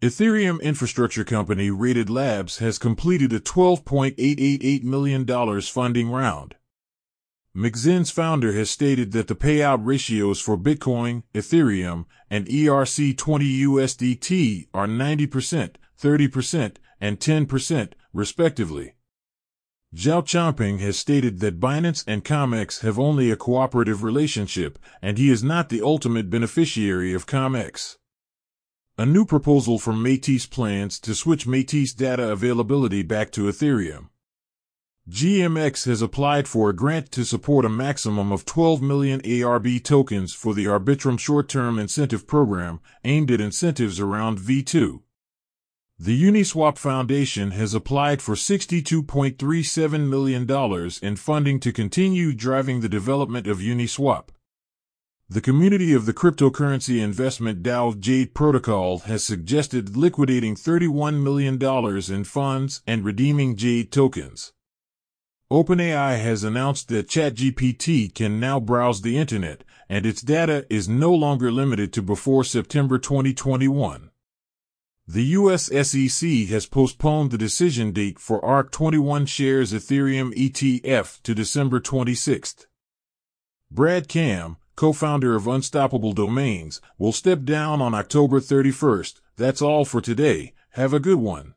Ethereum infrastructure company Rated Labs has completed a $12.888 million funding round. Mixin's founder has stated that the payout ratios for Bitcoin, Ethereum, and ERC20 USDT are 90%, 30%, and 10%, respectively. Zhao Changpeng has stated that Binance and CommEX have only a cooperative relationship, and he is not the ultimate beneficiary of CommEX. A new proposal from Metis plans to switch Metis data availability back to Ethereum. GMX has applied for a grant to support a maximum of 12 million ARB tokens for the Arbitrum short-term incentive program aimed at incentives around V2. The Uniswap Foundation has applied for $62.37 million in funding to continue driving the development of Uniswap. The community of the cryptocurrency investment DAO Jade Protocol has suggested liquidating $31 million in funds and redeeming Jade tokens. OpenAI has announced that ChatGPT can now browse the internet, and its data is no longer limited to before September 2021. The US SEC has postponed the decision date for ARK 21 shares Ethereum ETF to December 26th. Brad Kam, co-founder of Unstoppable Domains, will step down on October 31st. That's all for today. Have a good one.